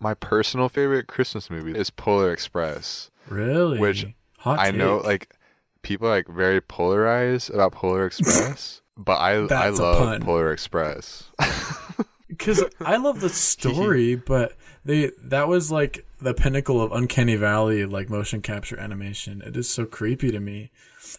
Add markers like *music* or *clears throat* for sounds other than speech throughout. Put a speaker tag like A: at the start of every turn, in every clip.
A: my personal favorite Christmas movie is Polar Express.
B: Really?
A: Which
B: Hot
A: I know like people are like very polarized about Polar Express, *laughs* but I I love. Polar Express. *laughs* *laughs*
B: because I love the story, but they that was like the pinnacle of uncanny valley, like motion capture animation. It is so creepy to me,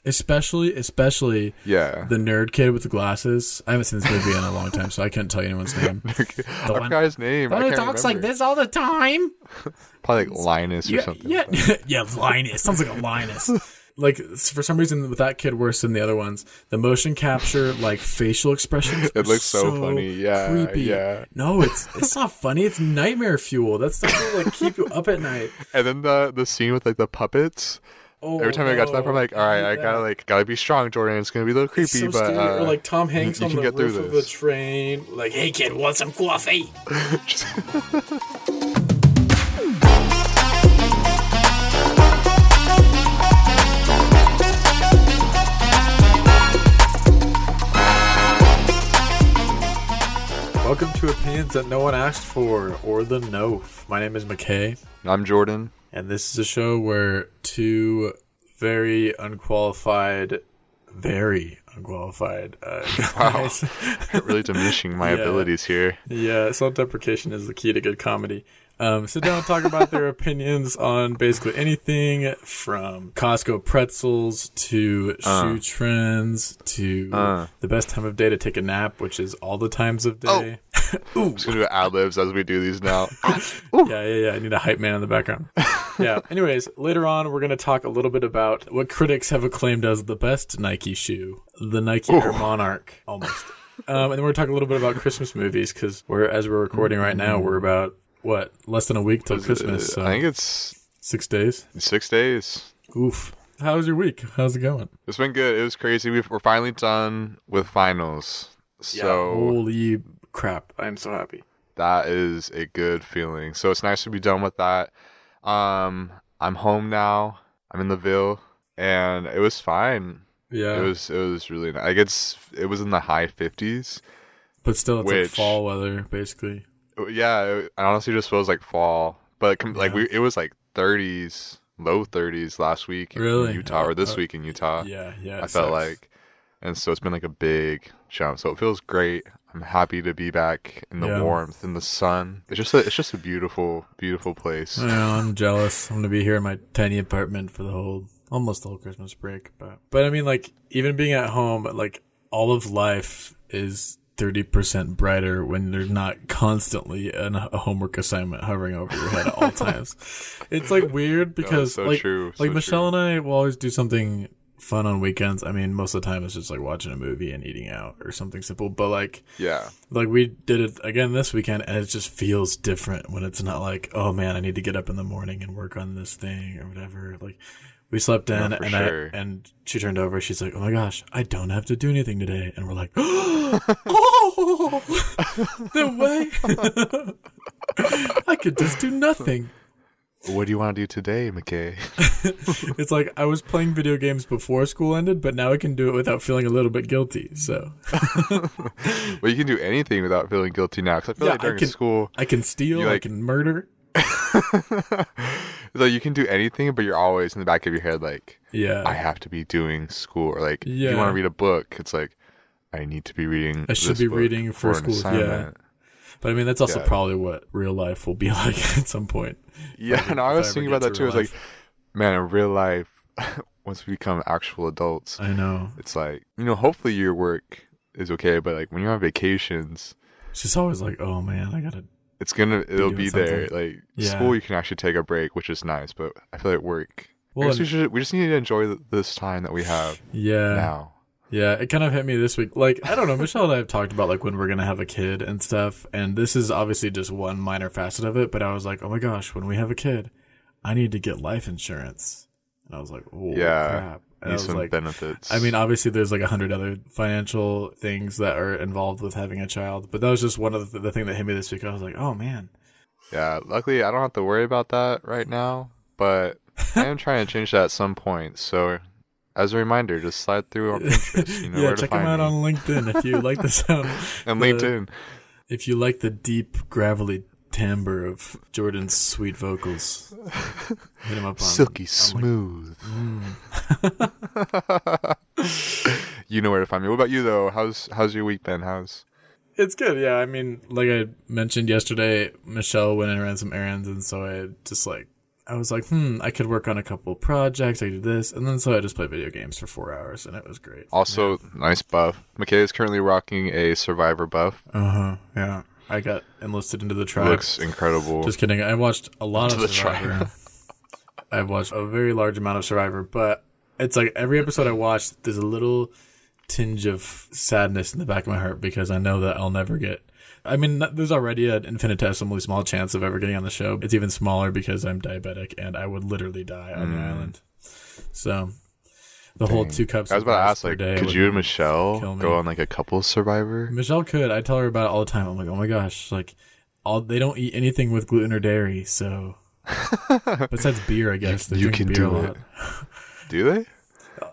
B: especially especially
A: yeah.
B: the nerd kid with the glasses. I haven't seen this movie in a long time, so I couldn't tell you anyone's name. *laughs*
A: I
B: one-
A: forgot his name. I
B: But he
A: can't
B: talks like this all the time. *laughs*
A: Probably like Linus or
B: Yeah,
A: something.
B: yeah, *laughs* yeah. Linus sounds like a Linus. Like for some reason, with that kid worse than the other ones, the motion capture, like facial expressions, *laughs*
A: It looks so funny. Yeah,
B: creepy.
A: yeah.
B: No, it's it's not funny. It's nightmare fuel. That's stuff that like keep you up at night. *laughs*
A: And then the the scene with like the puppets.
B: Oh,
A: Every time I got to that part, I'm like, all right, I gotta like gotta be strong, Jordan. It's gonna be a little creepy,
B: so
A: but uh,
B: or like Tom Hanks
A: you
B: on
A: can
B: the
A: get through
B: roof of
A: this.
B: train, like, "Hey kid, want some coffee?" *laughs* Welcome to opinions that no one asked for, or the NOF. My name is McKay.
A: I'm Jordan.
B: And this is a show where two very unqualified, very unqualified uh, *laughs* guys.
A: really diminishing my *laughs*
B: Yeah.
A: abilities here.
B: yeah, self deprecation is the key to good comedy. Um, sit down and talk about their *laughs* opinions on basically anything from Costco pretzels to shoe trends to
A: Uh.
B: the best time of day to take a nap, which is all the times of day. *laughs*
A: I'm just gonna do ad libs as we do these now. *laughs*
B: Yeah, yeah, yeah. I need a hype man in the background. yeah. Anyways, later on, we're going to talk a little bit about what critics have acclaimed as the best Nike shoe, the Nike Air Monarch, almost. Um, and then we're going to talk a little bit about Christmas movies because we're as we're recording right now, we're about what less than a week till Christmas. So
A: I think it's
B: six days.
A: six days.
B: Oof. How's your week? How's it going?
A: It's been good. It was crazy. We've, we're finally done with finals. So
B: holy crap! I'm so happy.
A: that is a good feeling. So it's nice to be done with that. Um, I'm home now. I'm in the Ville, and it was fine.
B: Yeah,
A: It was it was really nice. Like it's it was in the high 50s.
B: but still, it's like fall weather, basically.
A: Yeah, it, I honestly just feels like fall, but com- like
B: Yeah.
A: we it was like 30s, low 30s last week
B: Really?
A: in Utah or this
B: Uh,
A: week in Utah.
B: Yeah, yeah.
A: I felt
B: sucks.
A: like, and so it's been like a big jump. So it feels great. I'm happy to be back in the
B: Yeah.
A: warmth in the sun. It's just a, it's just a beautiful, beautiful place.
B: Yeah, I'm jealous. I'm gonna be here in my tiny apartment for the whole, almost the whole Christmas break. But, but I mean, like, even being at home, like, all of life is 30% brighter when there's not constantly an, a homework assignment hovering over your head at all *laughs* times. It's like weird because,
A: so
B: like,
A: true,
B: like
A: so
B: Michelle
A: true.
B: and I will always do something fun on weekends. I mean, most of the time it's just like watching a movie and eating out or something simple. But like,
A: Yeah,
B: like we did it again this weekend and it just feels different when it's not like oh man i need to get up in the morning and work on this thing or whatever like we slept in
A: No,
B: and
A: sure.
B: i and she turned over she's like oh my gosh i don't have to do anything today and we're like *laughs* oh no way *laughs* i could just do nothing
A: what do you want to do today, McKay? *laughs*
B: it's like i was playing video games before school ended but now i can do it without feeling a little bit guilty so
A: well, you can do anything without feeling guilty now. Because I feel
B: Yeah,
A: like
B: I
A: during
B: can-
A: school,
B: i can steal
A: You
B: i can murder *laughs*
A: so you can do anything, but you're always in the back of your head like,
B: yeah
A: I have to be doing school, or like, if
B: Yeah.
A: you want to read a book, it's like, I need to be reading.
B: I should be reading for
A: an
B: school, yeah. But I mean, that's also
A: Yeah.
B: probably what real life will be *laughs* like at some point.
A: Yeah,
B: and
A: no, I was thinking about that
B: to
A: too.
B: It's
A: like, man, in real life, *laughs* once we become actual adults,
B: I know.
A: it's like, you know, hopefully your work is okay, but like when you're on vacations,
B: She's always like, "Oh man, I gotta."
A: It's gonna, it'll be there. Like
B: Yeah.
A: school, you can actually take a break, which is nice, but I feel like work.
B: Well,
A: I guess we should, we just need to enjoy this time that we have
B: Yeah,
A: now.
B: yeah. It kind of hit me this week. Like, I don't know. Michelle and I have talked about like when we're gonna have a kid and stuff, and this is obviously just one minor facet of it. But I was like, "Oh my gosh, when we have a kid, I need to get life insurance." And I was like, "Oh
A: Yeah.
B: crap!" And I was
A: some
B: like,
A: benefits.
B: I mean, obviously, there's like a hundred other financial things that are involved with having a child, but that was just one of the, the thing that hit me this week. I was like, "Oh man."
A: yeah, luckily I don't have to worry about that right now, but I am trying to change that at some point. So, as a reminder, just slide through on *laughs* Pinterest. You know
B: yeah, check them out
A: me.
B: on LinkedIn if you like the *laughs* sound.
A: and
B: the-
A: LinkedIn.
B: If you like the deep, gravelly timbre of Jordan's sweet vocals. Hit him up on
A: Silky
B: I'm like,
A: smooth.
B: mm. *laughs*
A: you know where to find me. What about you though? How's how's your week been? How's
B: It's good, yeah. I mean, like I mentioned yesterday, Michelle went and ran some errands, and so I just like I was like, hmm, I could work on a couple projects. I could do this, and then so I just played video games for four hours, and it was great.
A: also nice buff? McKay is currently rocking a Survivor buff.
B: Uh huh. Yeah. I got enlisted into the tribe.
A: Looks incredible.
B: Just kidding. I watched a lot
A: Into
B: of
A: the.
B: Survivor. *laughs* I've watched a very large amount of Survivor, but it's like every episode I watch, there's a little tinge of sadness in the back of my heart because I know that I'll never get. I mean, there's already an infinitesimally small chance of ever getting on the show. It's even smaller because I'm diabetic and I would literally die on the
A: Mm.
B: island. So the whole two cups.
A: I was about to ask, like, could you and Michelle go on like a couple Survivor?
B: Michelle could. I tell her about it all the time. I'm like, oh my gosh, like, all they don't eat anything with gluten or dairy. So *laughs* besides beer, I guess they
A: you
B: drink
A: can
B: beer
A: do
B: a lot.
A: it. *laughs* Do they?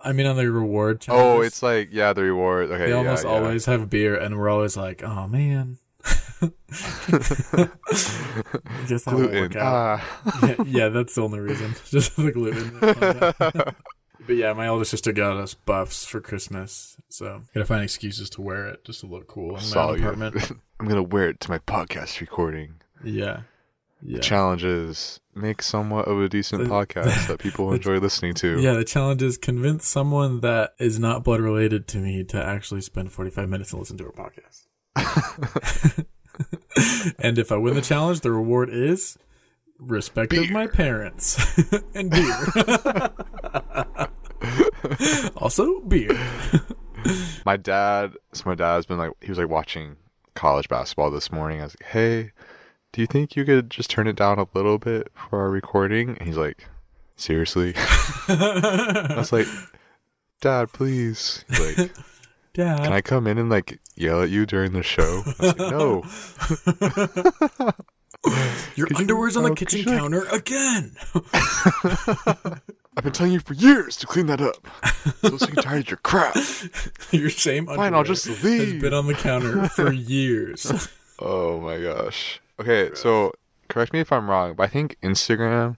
B: I mean, on the reward.
A: Oh, it's like yeah, the reward. Okay,
B: they almost
A: yeah.
B: always have beer, and we're always like, oh man. *laughs* I guess that won't work
A: gluten.
B: out.
A: Ah.
B: yeah, yeah, that's the only reason. Just the gluten. But yeah, my older sister got us buffs for Christmas, so gotta find excuses to wear it just to look cool in my
A: Saw
B: own apartment. *laughs*
A: I'm gonna wear it to my podcast recording.
B: Yeah, yeah.
A: The challenge is make somewhat of a decent
B: The-
A: podcast *laughs* that people
B: the-
A: enjoy listening to.
B: Yeah, the challenge is convince someone that is not blood related to me to actually spend 45 minutes and listen to our podcast. *laughs* and if I win the challenge, the reward is respect of my parents and beer. *laughs* also, beer. *laughs*
A: My dad, so my dad's been like, he was like watching college basketball this morning. I was like, hey, do you think you could just turn it down a little bit for our recording? And he's like, seriously? *laughs* I was like, Dad, please. He's like,
B: Dad.
A: can I come in and like yell at you during the show? I was like, no. *sighs*
B: Your
A: Could you-
B: underwear's on the
A: oh,
B: kitchen
A: could you-
B: counter again.
A: I've been telling you for years to clean that up. I'm so sick and tired of your crap. *laughs*
B: Your same
A: Fine, I'll
B: underwear
A: just
B: has been on the counter for years. *laughs*
A: Oh my gosh. Okay, so correct me if I'm wrong, but I think Instagram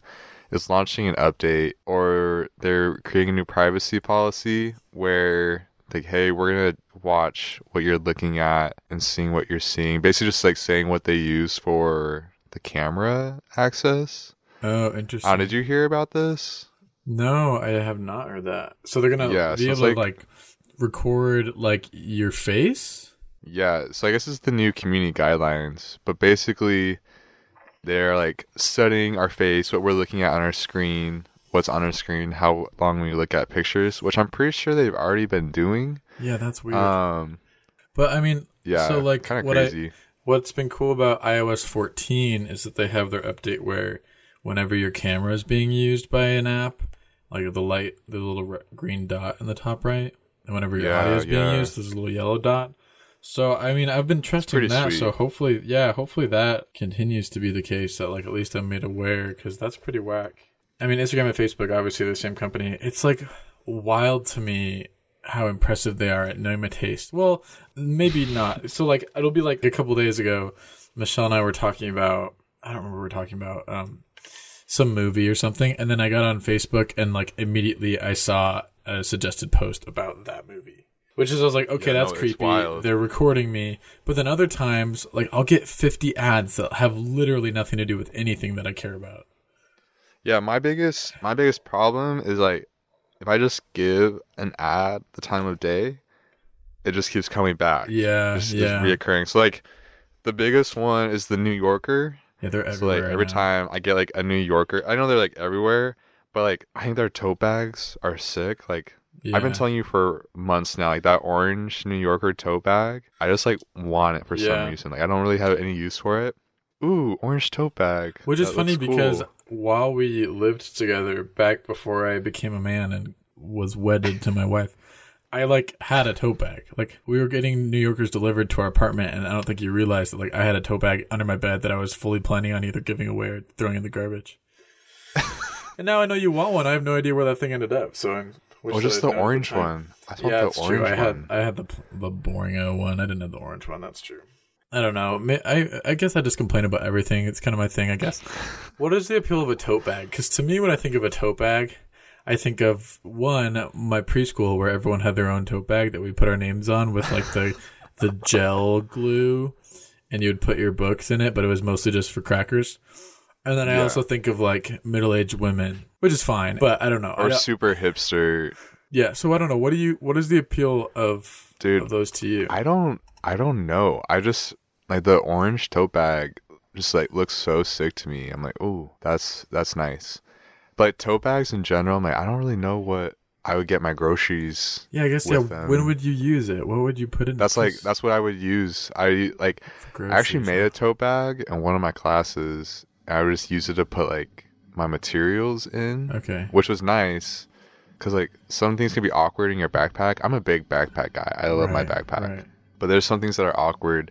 A: is launching an update or they're creating a new privacy policy where like, hey, we're gonna watch what you're looking at and seeing what you're seeing. Basically just like saying what they use for the camera access.
B: Oh, interesting.
A: How did you hear about this?
B: No, I have not heard that. So they're gonna
A: Yeah,
B: be
A: so
B: able to
A: like-
B: like record like your face.
A: Yeah, so I guess it's the new community guidelines, but basically they're like studying our face, what we're looking at on our screen, what's on our screen, how long we look at pictures, which I'm pretty sure they've already been doing.
B: Yeah, that's weird.
A: Um,
B: but I mean,
A: yeah,
B: So, like,
A: kind of
B: what I-
A: crazy.
B: What's been cool about iOS 14 is that they have their update where whenever your camera is being used by an app, like the light, the little re- green dot in the top right, and whenever your
A: Yeah,
B: audio is being
A: yeah.
B: used, there's a little yellow dot. So I mean, I've been trusting that.
A: sweet.
B: So hopefully, yeah, hopefully that continues to be the case. That like at least I'm made aware because that's pretty whack. I mean, Instagram and Facebook, obviously the same company. It's like wild to me how impressive they are at knowing my taste. Well, maybe not. So like it'll be like a couple days ago, Michelle and I were talking about I don't remember we were talking about. Um some movie or something and then I got on Facebook and like immediately I saw a suggested post about that movie. Which is I was like, okay,
A: Yeah,
B: that's
A: no,
B: creepy.
A: wild.
B: They're recording me. But then other times, like I'll get 50 ads that have literally nothing to do with anything that I care about.
A: Yeah, my biggest my biggest problem is like if I just give an ad the time of day, it just keeps coming back.
B: Yeah,
A: It's,
B: yeah.
A: it's reoccurring. So like the biggest one is the New Yorker.
B: Yeah, they're
A: So
B: everywhere.
A: like every
B: now.
A: time I get like a New Yorker, I know they're like everywhere, but like I think their tote bags are sick. Like I've been telling you for months now, like that orange New Yorker tote bag, I just like want it for
B: Yeah.
A: some reason. Like I don't really have any use for it. Ooh, orange tote bag.
B: Which is funny because
A: cool.
B: While we lived together back before I became a man and was wedded to my wife, I like had a tote bag. Like we were getting New Yorkers delivered to our apartment and I don't think you realized that like I had a tote bag under my bed that I was fully planning on either giving away or throwing in the garbage. *laughs* and now I know you want one. I have no idea where that thing ended up. So I'm wish
A: Oh, just the
B: known the
A: orange one. I thought
B: Yeah,
A: the
B: it's
A: orange
B: true. I had
A: one.
B: I had the the boring O one. I didn't have the orange one. That's true. I don't know. I I guess I just complain about everything. It's kind of my thing, I guess. *laughs* what is the appeal of a tote bag? Because to me, when I think of a tote bag, I think of one my preschool where everyone had their own tote bag that we put our names on with like the *laughs* the gel glue, and you would put your books in it, but it was mostly just for crackers. And then I
A: Yeah.
B: also think of like middle aged women, which is fine, but I don't know.
A: Or
B: don't-
A: super hipster.
B: yeah, so I don't know. What do you? What is the appeal of
A: Dude,
B: of those to you?
A: I don't I don't know. I just like the orange tote bag just like looks so sick to me. I'm like, oh, that's that's nice. But tote bags in general, I'm like, I don't really know what I would get my groceries.
B: yeah, I guess yeah.
A: them.
B: When would you use it? What would you put in?
A: That's like that's what I would use. I like I actually made a tote bag in one of my classes. And I would just use it to put like my materials in,
B: Okay.
A: which was nice. Cause like some things can be awkward in your backpack. I'm a big backpack guy. I love my backpack.
B: right.
A: but there's some things that are awkward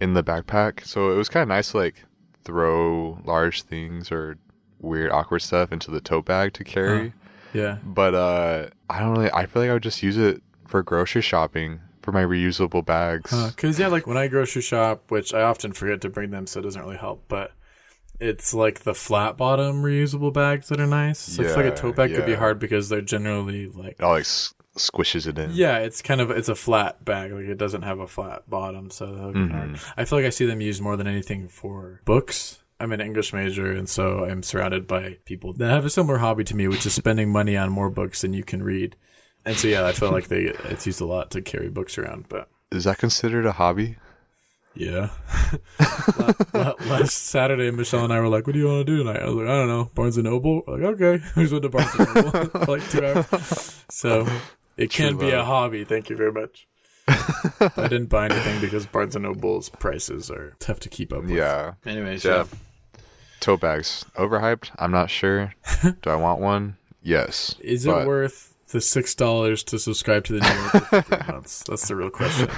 A: in the backpack. So it was kind of nice to like throw large things or weird awkward stuff into the tote bag to carry.
B: Yeah.
A: But uh I don't really I feel like I would just use it for grocery shopping for my reusable bags.
B: Because yeah, like when I grocery shop, which I often forget to bring them, so it doesn't really help. But it's like the flat bottom reusable bags that are nice. So it's like a tote bag could be hard because they're generally like
A: all like squishes it in.
B: yeah, it's kind of it's a flat bag. Like it doesn't have a flat bottom, so that'll be hard.
A: Mm-hmm.
B: I feel like I see them used more than anything for books. I'm an English major, and so I'm surrounded by people that have a similar hobby to me, which is spending money on more books than you can read. And so yeah, I feel like they it's used a lot to carry books around, but.
A: Is that considered a hobby?
B: Yeah. La- la- Last Saturday, Michelle and I were like, "What do you want to do tonight?" I was like, "I don't know, Barnes and Noble." We're like, okay, we just went to Barnes and Noble for *laughs* like two hours. So it
A: True
B: can be a hobby. Thank you very much. *laughs* I didn't buy anything because Barnes and Noble's prices are tough to keep up with.
A: Yeah.
B: Anyways,
A: Yeah.
B: yeah.
A: Tote bags. Overhyped? I'm not sure. *laughs* Do I want one? Yes.
B: Is it worth the six dollars to subscribe to the New Yorker for three *laughs* months? That's the real question.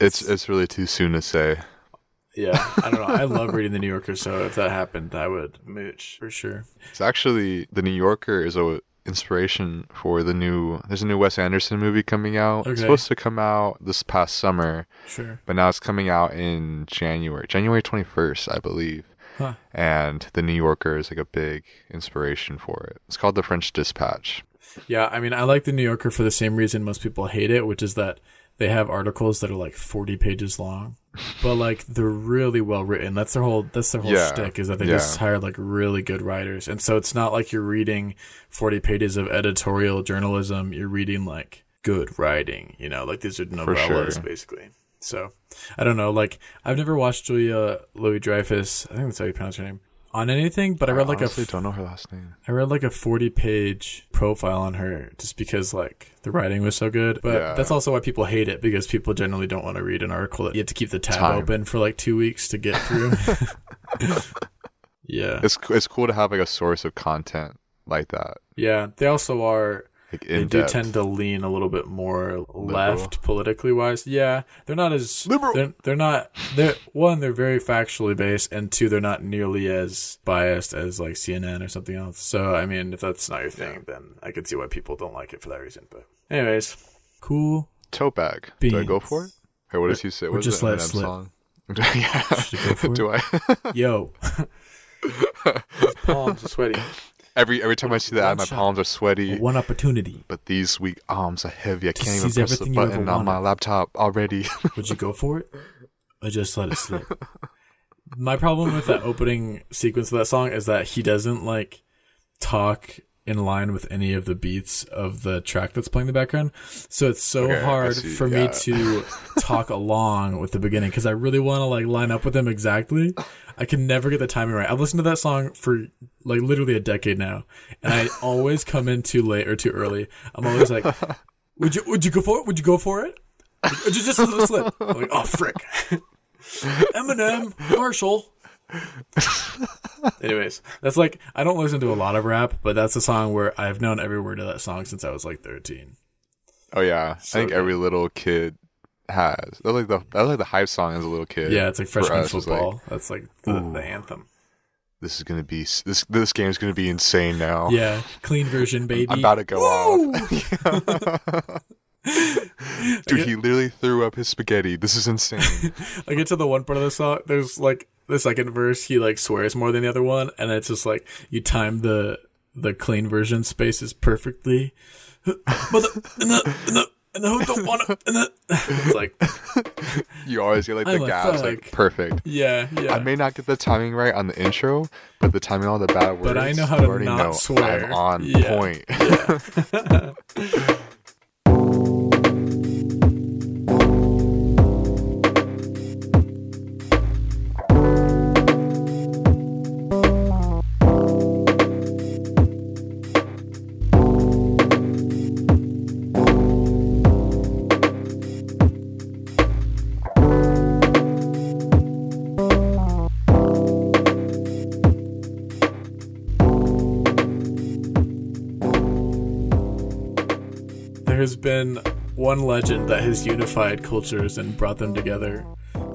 A: It's it's really too soon to say.
B: Yeah, I don't know. I love reading the New Yorker, so if that happened, I would mooch for sure.
A: It's actually the New Yorker is a inspiration for the new. There's a new Wes Anderson movie coming out. It's supposed to come out this past summer,
B: Sure.
A: but now it's coming out in January, January 21st, I believe.
B: Huh.
A: And the New Yorker is like a big inspiration for it. It's called The French Dispatch.
B: Yeah, I mean, I like the New Yorker for the same reason most people hate it, which is that they have articles that are like 40 pages long, but like they're really well written. That's their whole that's their whole
A: Yeah,
B: shtick is that they
A: yeah.
B: just hired like really good writers, and so it's not like you're reading 40 pages of editorial journalism. You're reading like good writing, you know, like these are novellas
A: sure.
B: basically. So I don't know, like I've never watched Julia Louis Dreyfus. I think that's how you pronounce her name. On anything, but I read like a
A: don't know her last name.
B: I read like a 40 page profile on her just because like the writing was so good. But
A: Yeah.
B: that's also why people hate it because people generally don't want to read an article that you have to keep the tab
A: Time.
B: open for like two weeks to get through. *laughs* *laughs* yeah.
A: It's it's cool to have like a source of content like that.
B: Yeah. They also are,
A: Like
B: they do
A: depth.
B: tend to lean a little bit more left politically wise. Yeah. They're not as,
A: Liberal.
B: They're, they're not, they're, one, they're very factually based, and two, they're not nearly as biased as like CNN or something else. So, I mean, if that's not your thing, then I could see why people don't like it for that reason. But, anyways, cool.
A: Tote bag. Do I go for it? Or what does he say?
B: or
A: What is
B: just
A: it,
B: let it
A: Eminem
B: slip.
A: Song? yeah. *laughs*
B: Should I go for *laughs* it?
A: Do I? *laughs*
B: Yo. His palms are sweaty.
A: Every every time I see that, my
B: shot.
A: palms are sweaty.
B: One opportunity.
A: But these weak arms are heavy. I can't even press the
B: everything you ever
A: button on my laptop already. *laughs*
B: Would you go for it? Or just let it slip? My problem with that opening sequence of that song is that he doesn't like talk in line with any of the beats of the track that's playing in the background. So it's so
A: Okay,
B: hard
A: see,
B: for me to *laughs* talk along with the beginning because I really want to like line up with them exactly. I can never get the timing right. I've listened to that song for like literally a decade now, and I always come in too late or too early. I'm always like, *laughs* "Would you would you go for it? Would you go for it? Would you just let it slip?" I'm like, "Oh frick." *laughs* Eminem, Marshall. *laughs* Anyways, that's like I don't listen to a lot of rap, but that's a song where I've known every word of that song since I was like 13.
A: oh yeah,
B: So
A: I think
B: good.
A: every little kid has. That's like the that's like the hype song as a little kid.
B: Yeah, it's like freshman
A: us, it's like,
B: football. that's like the, the anthem.
A: this is gonna be this this game's gonna be insane now.
B: Yeah, clean version, baby.
A: I'm about to go
B: Woo!
A: off. *laughs* Dude, he literally threw up his spaghetti. This is insane. *laughs*
B: I get to the one part of the song. There's like the second verse. He like swears more than the other one, and it's just like you time the the clean version spaces perfectly. But the, and the, and the, and the who don't want to, and the, it's like
A: you always get like the
B: I'm
A: gaps
B: thug.
A: like perfect.
B: yeah, yeah.
A: I may not get the timing right on the intro, but the timing on the bad words.
B: But I know how to
A: already
B: not
A: know
B: swear.
A: I'm on
B: Yeah.
A: point.
B: yeah. *laughs* *laughs* been one legend that has unified cultures and brought them together,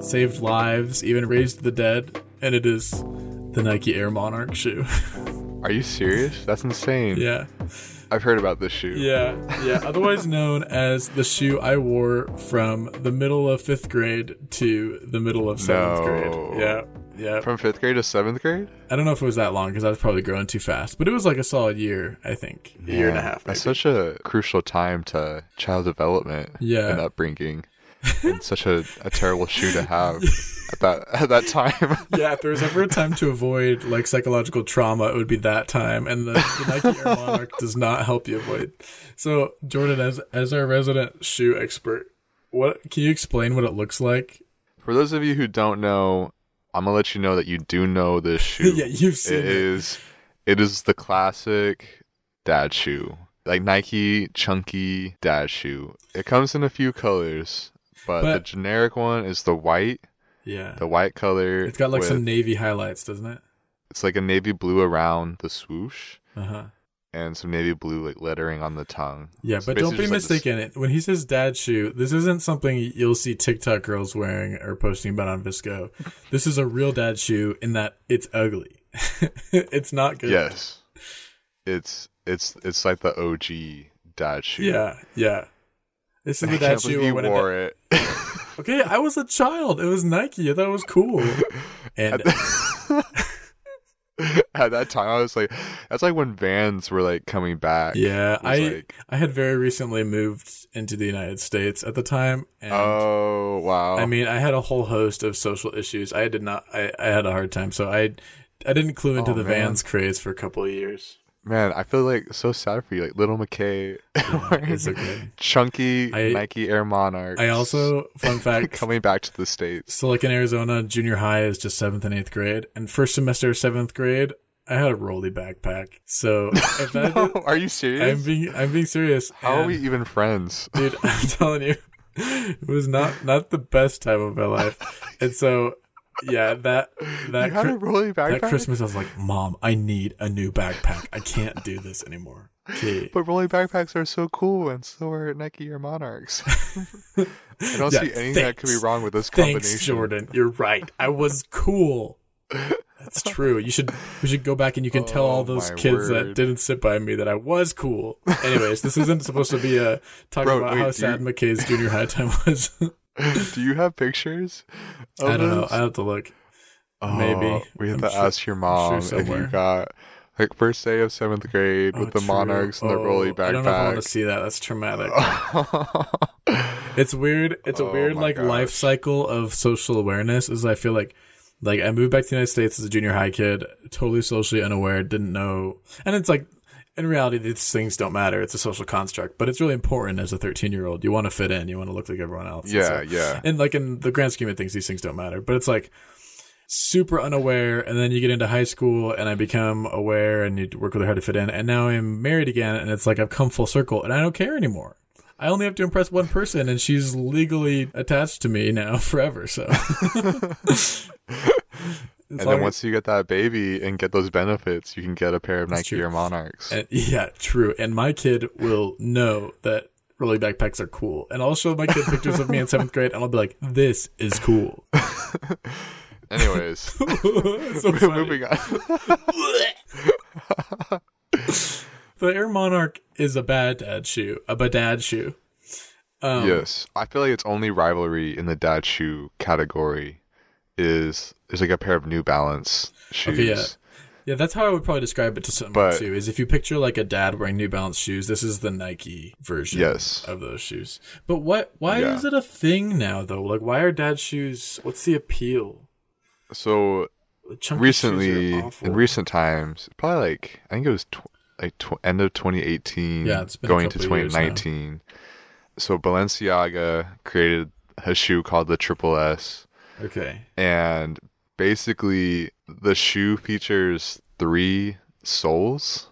B: saved lives, even raised the dead, and it is the Nike Air Monarch shoe.
A: Are you serious? That's insane.
B: yeah,
A: I've heard about this shoe.
B: yeah, yeah. Otherwise known as the shoe I wore from the middle of fifth grade to the middle of seventh
A: No.
B: grade. Yeah, yeah.
A: From fifth grade to seventh grade?
B: I don't know if it was that long because I was probably growing too fast, but it was like a solid year, I think, a year and a
A: Yeah,
B: half.
A: That's such a crucial time to child development
B: Yeah.
A: and upbringing. *laughs* and such a, a terrible shoe to have *laughs* at that at that time. *laughs*
B: yeah, if there was ever a time to avoid like psychological trauma, it would be that time. And the, the Nike Air Monarch does not help you avoid. So, Jordan, as as our resident shoe expert, what can you explain what it looks like?
A: For those of you who don't know, I'm gonna let you know that you do know this *laughs* shoe.
B: yeah, you've seen
A: it
B: it.
A: is it is the classic dad shoe. Like Nike chunky dad shoe. It comes in a few colors, but, the generic one is the white,
B: Yeah,
A: the white color.
B: it's got like
A: with-
B: some navy highlights, doesn't it?
A: it's like a navy blue around the swoosh
B: Uh huh.
A: And some navy blue like lettering on the tongue.
B: Yeah,
A: It's
B: but don't be
A: just like
B: mistaken. When he says dad shoe, this isn't something you'll see TikTok girls wearing or posting about on VSCO. This is a real dad shoe in that it's ugly. *laughs* it's not good.
A: Yes. It's it's it's like the OG dad shoe.
B: Yeah, yeah. This is *laughs* the dad shoe
A: you
B: when it,
A: wore it.
B: Okay, I was a child. It was Nike. I thought it was cool. *laughs* And *laughs*
A: At that time, I was like, that's like when Vans were like coming back.
B: yeah, I
A: like,
B: I had very recently moved into the United States at the time, and
A: oh wow.
B: I mean, I had a whole host of social issues. I did not. I, I had a hard time, so I I didn't clue into
A: Oh,
B: the
A: man.
B: Vans craze for a couple of years.
A: man, I feel like so sad for you. Like little McKay, *laughs*
B: It's okay.
A: chunky
B: I-
A: Nike Air monarch
B: I also fun *laughs* fact.
A: coming back to the states.
B: So like in Arizona, junior high is just seventh and eighth grade, and first semester of seventh grade, I had a rolly backpack. So *laughs* if
A: No, are you serious?
B: I'm being I'm being serious.
A: How are we even friends? *laughs*
B: dude i'm telling you it was not not the best time of my life and so yeah that that,
A: you had a rolly backpack,
B: that christmas i was like mom i need a new backpack i can't do this anymore
A: but rolly backpacks are so cool, and so are Nike Air Monarchs. *laughs* I don't
B: Yeah,
A: see anything that could be wrong with this combination.
B: thanks jordan you're right i was cool that's true you should we should go back and you can tell oh, all
A: Oh,
B: those kids that didn't sit by me that i was cool anyways this isn't supposed to be a talking
A: Bro,
B: about
A: wait,
B: how sad
A: you-
B: mckay's junior high time was *laughs*
A: Do you have pictures?
B: I don't know i have to look maybe.
A: Oh, we have
B: I'm
A: to
B: sure-
A: ask your mom
B: sure
A: if you got like first day of seventh grade with
B: Oh,
A: the
B: true.
A: Monarchs and the
B: rolly
A: rolly
B: I don't know if I want to see that. That's traumatic. *laughs* It's weird. It's a
A: Oh
B: weird like life cycle of social awareness. Is I feel like like I moved back to the United States as a junior high kid, totally socially unaware, didn't know, and it's like. In reality, these things don't matter. It's a social construct, but it's really important as a 13 year old. You want to fit in. You want to look like everyone else. And
A: yeah,
B: so-
A: yeah.
B: and like in the grand scheme of things, these things don't matter. But it's like super unaware, and then you get into high school, and I become aware, and you work really hard to fit in. And now I'm married again, and it's like I've come full circle, and I don't care anymore. I only have to impress one person, and she's legally attached to me now *laughs* forever. So, *laughs* *laughs*
A: And then once you get that baby and get those benefits, you can get a pair of Nike
B: true.
A: Air Monarchs.
B: And, yeah, true. And my kid will know that rolly backpacks are cool. And I'll show my kid pictures of me in seventh grade, and I'll be like, "This is cool." *laughs*
A: Anyways, *laughs*
B: so
A: moving on.
B: The Air Monarch is a bad dad shoe, a badad shoe. Um,
A: yes, I feel like its only rivalry in the dad shoe category is is like a pair of New Balance oh, shoes.
B: Okay, yeah. Yeah, that's how I would probably describe it to someone
A: But-
B: too. Is if you picture like a dad wearing New Balance shoes, this is the Nike version
A: Yes.
B: of those shoes. But what? Why
A: Yeah.
B: is it a thing now though? Like, why are dad shoes? What's the appeal?
A: So
B: chunky
A: recently,
B: shoes are awful.
A: in recent times, probably like I think it was tw- like tw- end of 2018,
B: Yeah, it's been
A: going to
B: couple of years now.
A: 2019. So Balenciaga created a shoe called the Triple S,
B: okay,
A: and basically the shoe features three soles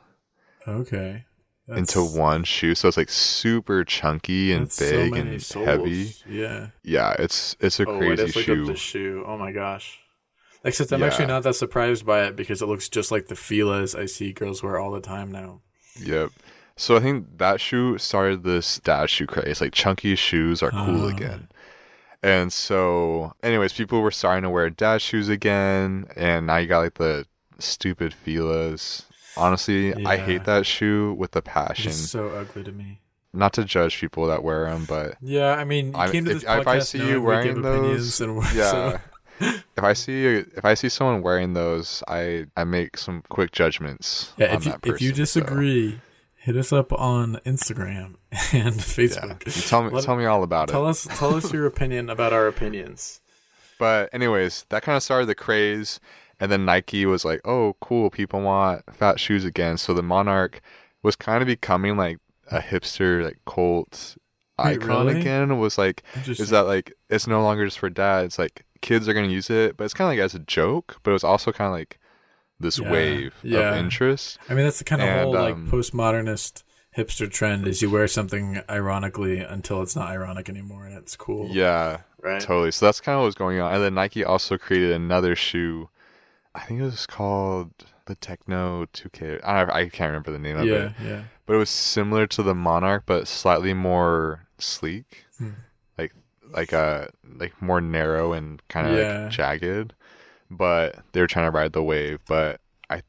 B: okay.
A: into one shoe, so it's like super chunky and
B: that's
A: big
B: many
A: and
B: soles.
A: heavy.
B: Yeah.
A: Yeah, it's it's a
B: oh, wait,
A: crazy
B: up
A: shoe.
B: the shoe. Oh my gosh. Except I'm
A: Yeah.
B: actually not that surprised by it because it looks just like the Fila's I see girls wear all the time now.
A: Yep. So I think that shoe started this dad shoe craze. Like chunky shoes are cool
B: Ah.
A: again. And so, anyways, people were starting to wear dad shoes again, and now you got like the stupid Fila's. Honestly, I hate that shoe with a passion.
B: It's so ugly to me.
A: Not to judge people that wear them, but
B: Yeah, I mean, you
A: I-
B: came to
A: if- *laughs* if I see you wearing those,
B: and
A: yeah.
B: so-
A: if I see if I see someone wearing those, I I make some quick judgments
B: yeah.
A: on
B: If you,
A: that
B: if you
A: person, so,
B: disagree, hit us up on Instagram *laughs* and. Facebook.
A: You tell me
B: Let-
A: tell me all about it.
B: Tell us, tell us your opinion about our opinions.
A: But anyways, that kind of started the craze, and then Nike was like, "Oh, cool, people want fat shoes again." So the Monarch was kind of becoming like a hipster, like cult
B: Wait,
A: icon
B: really?
A: again. It was like, is that like it's no longer just for dads? Like kids are gonna use it, but it's kind of like as a joke. But it was also kind of like this
B: Yeah,
A: wave
B: yeah.
A: of interest.
B: I mean, that's the kind of
A: And,
B: whole like
A: um,
B: postmodernist hipster trend is you wear something ironically until it's not ironic anymore and it's cool.
A: Yeah,
B: Right.
A: Totally. So that's kind of what was going on. And then Nike also created another shoe. I think it was called the Techno 2K. I, don't, I can't remember the name of
B: Yeah,
A: it.
B: yeah.
A: But it was similar to the Monarch, but slightly more sleek.
B: Hmm.
A: Like like uh like more narrow and kind of
B: Yeah.
A: like jagged. But they were trying to ride the wave. But I,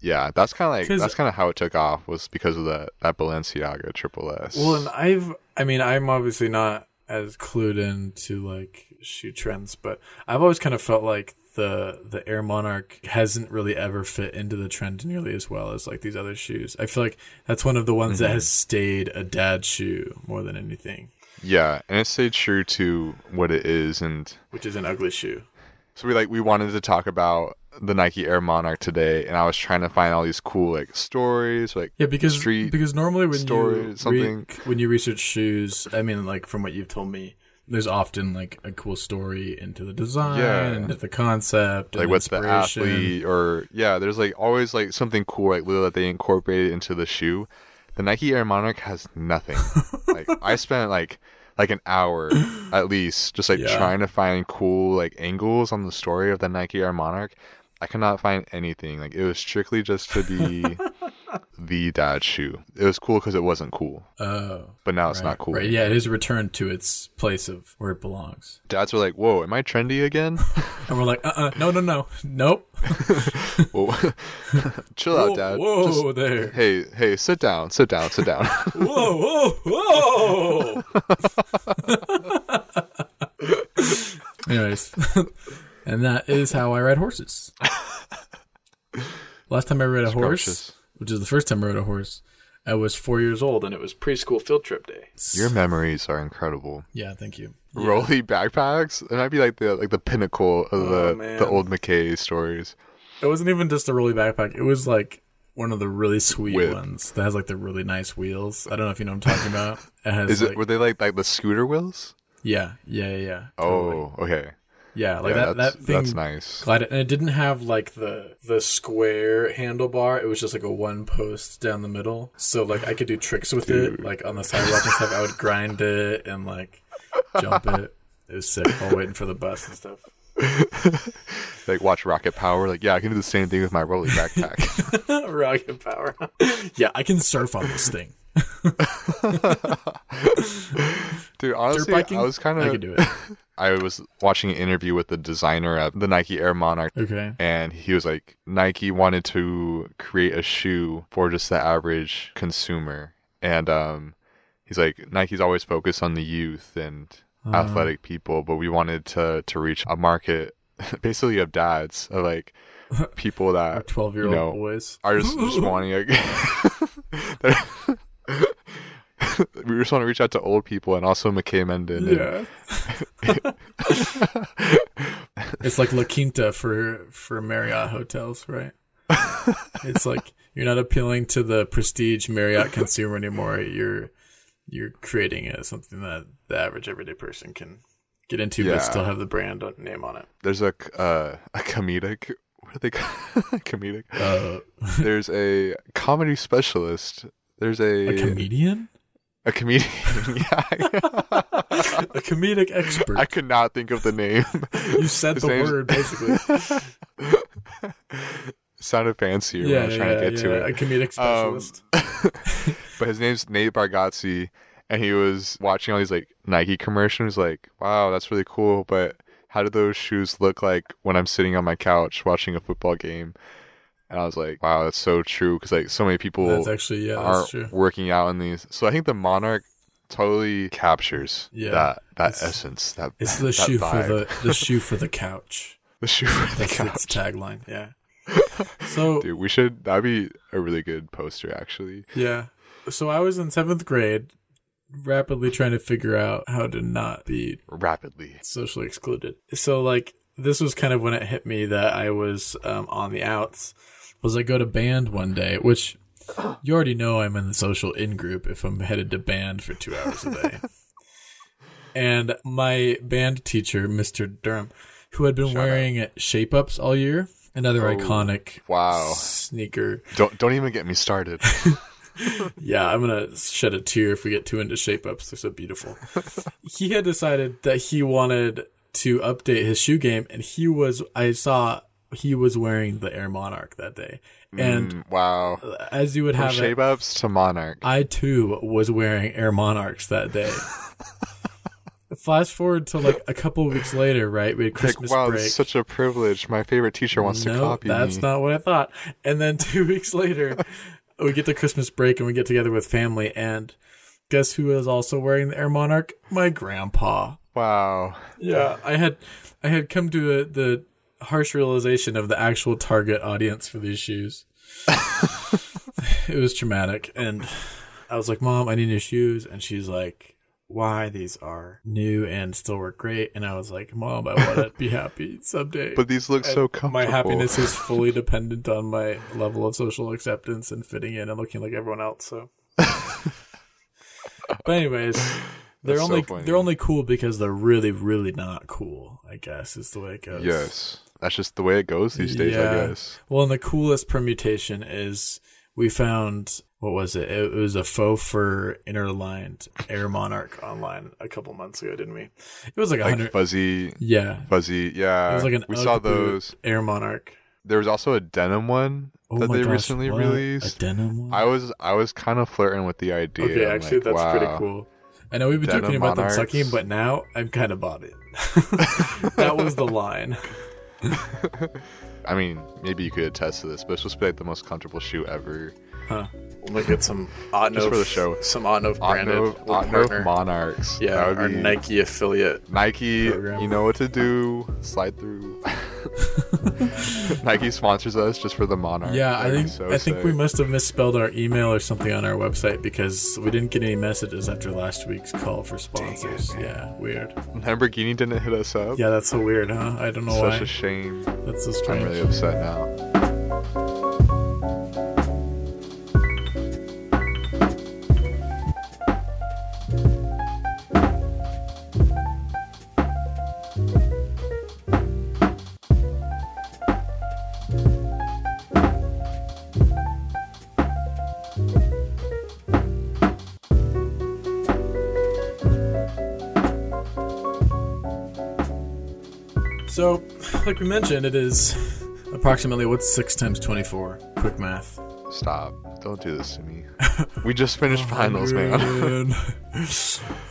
A: yeah, that's kind of like that's kind of how it took off was because of that that Balenciaga Triple S.
B: Well, and I've, I mean, I'm obviously not as clued into like shoe trends, but I've always kind of felt like the the Air Monarch hasn't really ever fit into the trend nearly as well as like these other shoes. I feel like that's one of the ones that
A: Mm-hmm.
B: has stayed a dad shoe more than anything,
A: yeah, and it stayed true to what it is and.
B: which is an ugly shoe.
A: So we like we wanted to talk about the Nike Air Monarch today, and I was trying to find all these cool like stories, like
B: Yeah, because
A: street
B: because normally when
A: story,
B: you re- when you research shoes, I mean, like from what you've told me, there's often like a cool story into the design
A: Yeah.
B: and the concept,
A: like
B: and
A: what's the athlete, or yeah, there's like always like something cool, like little that they incorporated into the shoe. The Nike Air Monarch has nothing. *laughs* like I spent like like an hour *clears throat* at least just like
B: Yeah.
A: trying to find cool like angles on the story of the Nike Air Monarch. I could not find anything. Like it was strictly just to be *laughs* the dad shoe. It was cool because it wasn't cool,
B: Oh,
A: but now it's
B: right,
A: not cool.
B: Right? Yeah, it is returned to its place of where it belongs.
A: dads were like, "Whoa, am I trendy again?" *laughs*
B: And we're like, uh, uh no, no, no, nope. *laughs*
A: Whoa. *laughs* Chill out, dad.
B: whoa
A: Just-
B: there.
A: hey, hey, sit down, sit down, sit down.
B: whoa, whoa, whoa. Anyways, and that is how I ride horses. Last time I rode a horse. Which is the first time I rode a horse, I was four years old, and it was preschool field trip day.
A: Your memories are incredible.
B: Yeah, thank you. *laughs*
A: Rolly backpacks. It might be like the like the pinnacle of
B: Oh,
A: the
B: man.
A: the old McKay stories.
B: It wasn't even just a rolly backpack. It was like one of the really sweet
A: Whip.
B: ones that has like the really nice wheels. I don't know if you know what I'm talking about. It *laughs* has
A: Is it
B: like,
A: were they like like the scooter wheels?
B: yeah, yeah, yeah, yeah. totally.
A: Oh, okay.
B: Yeah, like
A: yeah,
B: that
A: that's,
B: that thing
A: that's nice.
B: glided, and it didn't have like the the square handlebar. It was just like a one post down the middle. So like I could do tricks with it, like on the sidewalk and stuff. I would grind it and like jump it. It was sick while waiting for the bus and stuff. *laughs*
A: Like watch Rocket Power. Like yeah, I can do the same thing with my rolling backpack. *laughs*
B: Rocket power. *laughs* yeah, I can surf on this thing.
A: Dude, honestly. I was kind
B: I
A: of
B: could do it.
A: I was watching an interview with the designer of the Nike Air Monarch
B: Okay.
A: and he was like Nike wanted to create a shoe for just the average consumer and um he's like Nike's always focused on the youth and
B: Uh,
A: athletic people, but we wanted to to reach a market *laughs* basically of dads of like *laughs* people that
B: 12 year old boys.
A: are just, just *laughs* wanting like that- *laughs* we just want to reach out to old people and also McKay Mendon. and-
B: Yeah. *laughs* it's like La Quinta for for Marriott hotels, right? it's like you're not appealing to the prestige Marriott consumer anymore. You're you're creating it something that the average everyday person can get into,
A: Yeah.
B: but still have the brand name on it.
A: there's a uh, a comedic what are they *laughs* comedic
B: Uh,
A: there's a comedy specialist there's a
B: a comedian,
A: a comedian *laughs* yeah
B: a comedic expert.
A: I could not think of the name
B: you said
A: His
B: the word basically. *laughs*
A: sounded fancier when I
B: yeah,
A: was
B: yeah,
A: trying to get
B: yeah,
A: to
B: a
A: it
B: comedic
A: Um,
B: specialist. *laughs*
A: but his name's Nate Bargatze and he was watching all these like Nike commercials like wow that's really cool but how do those shoes look like when I'm sitting on my couch watching a football game and I was like wow that's so true because like so many people
B: that's actually yeah,
A: aren't
B: true.
A: working out in these. So I think the Monarch totally captures
B: Yeah,
A: that that
B: it's-
A: essence. That
B: It's *laughs* the
A: that
B: shoe for the the *laughs* shoe for the couch.
A: the shoe for the
B: That's its
A: couch.
B: tagline. Yeah. *laughs* So
A: Dude, we should. That'd be a really good poster, actually.
B: yeah. So I was in seventh grade, rapidly trying to figure out how to not be
A: Rapidly.
B: socially excluded. So like this was kind of when it hit me that I was um, on the outs. Was I go to band one day, which you already know I'm in the social in group if I'm headed to band for two hours a day. *laughs* and my band teacher, Mr. Durham, who had been
A: Shout out.
B: wearing shape ups all year, another
A: Oh,
B: iconic
A: Wow.
B: sneaker.
A: Don't don't even get me started. *laughs*
B: Yeah, I'm gonna shed a tear if we get too into shape ups. They're so beautiful. *laughs* he had decided that he wanted to update his shoe game, and he was I saw he was wearing the Air Monarch that day, and
A: Mm, wow.
B: as you would
A: From
B: have
A: shape ups to Monarch.
B: I too was wearing Air Monarchs that day. *laughs* Flash forward to like a couple of weeks later, right? We had
A: like,
B: Christmas
A: wow,
B: break.
A: such a privilege. My favorite teacher wants to copy
B: that's
A: me.
B: not what I thought. And then two *laughs* weeks later, we get to Christmas break and we get together with family. And guess who is also wearing the Air Monarch? My grandpa.
A: wow.
B: Yeah, I had I had come to the, the harsh realization of the actual target audience for these shoes. *laughs* it was traumatic, and I was like, "Mom, I need new shoes," and she's like, "Why? These are new and still work great." And I was like, "Mom, I want to be happy someday."
A: But these look so comfortable.
B: my happiness is *laughs* fully dependent on my level of social acceptance and fitting in and looking like everyone else. So, *laughs* but anyways, they're
A: That's
B: only they're only cool because they're really really not cool. I guess is the way it goes.
A: Yes. That's just the way it goes these days, I guess.
B: Well, and the coolest permutation is we found what was it? It was a faux fur interlined Air Monarch online a couple months ago, didn't we? It was like a
A: Like
B: hundred.
A: fuzzy,
B: yeah,
A: fuzzy. Yeah.
B: it was like an
A: we saw those.
B: Air Monarch.
A: There was also a denim one
B: Oh
A: that they
B: gosh,
A: recently
B: what?
A: released.
B: A denim one.
A: I was I was kind of flirting with the idea.
B: Okay,
A: I'm
B: actually,
A: like,
B: that's pretty cool. I know we've been
A: Denim
B: joking about them sucking, but now I'm kind of bought it. *laughs* *laughs* that was the line. *laughs*
A: I mean, maybe you could attest to this, but it's supposed to be like the most comfortable shoe ever.
B: Huh. We'll make it some Otnov,
A: Just for the show.
B: some Otnov branded
A: Otno,
B: we'll
A: Otno
B: partner.
A: Monarchs.
B: Yeah,
A: that would
B: our
A: be
B: Nike affiliate.
A: Nike.
B: program.
A: You know what to do. Slide through. *laughs* Nike sponsors us just for the Monarch.
B: Yeah, I
A: That'd be
B: think
A: so
B: I think we must have misspelled our email or something on our website because we didn't get any messages after last week's call for sponsors. yeah, weird.
A: Lamborghini didn't hit us up.
B: Yeah, that's so weird, huh? I don't know
A: Such
B: why.
A: Such a shame.
B: that's so strange.
A: I'm really upset now.
B: So, like we mentioned, it is approximately what's six times twenty-four? Quick math.
A: Stop. Don't do this to me. *laughs* we just finished finals, man. *laughs*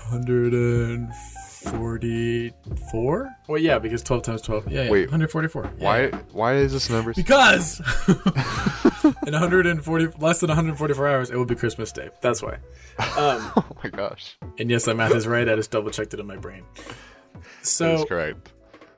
B: Hundred and forty-four. Well, yeah, because twelve times twelve. Yeah, yeah
A: Wait.
B: 144. Yeah,
A: Why
B: yeah.
A: why is this number
B: Because *laughs* in 140 less than 144 hours, it will be Christmas Day. That's why. Um,
A: oh my gosh.
B: and yes, that math is right. I just double checked it in my brain. So
A: That's correct.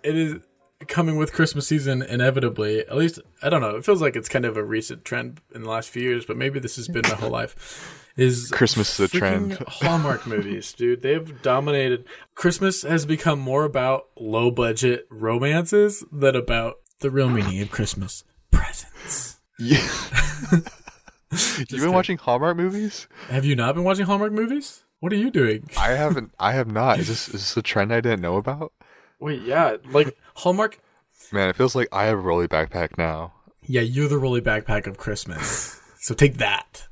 B: It is coming with Christmas season inevitably. At least I don't know. It feels like it's kind of a recent trend in the last few years, but maybe this has been my whole life. Is
A: Christmas is a trend.
B: Hallmark *laughs* movies, dude. They've dominated. Christmas has become more about low budget romances than about the real meaning of Christmas presents.
A: Yeah. *laughs* *laughs* You've been watching Hallmark movies?
B: Have you not been watching Hallmark movies? What are you doing?
A: I haven't. I have not. Is this is this a trend I didn't know about?
B: Wait, yeah, like Hallmark.
A: Man, it feels like I have a rolly backpack now.
B: Yeah, you're the rolly backpack of Christmas. So take that.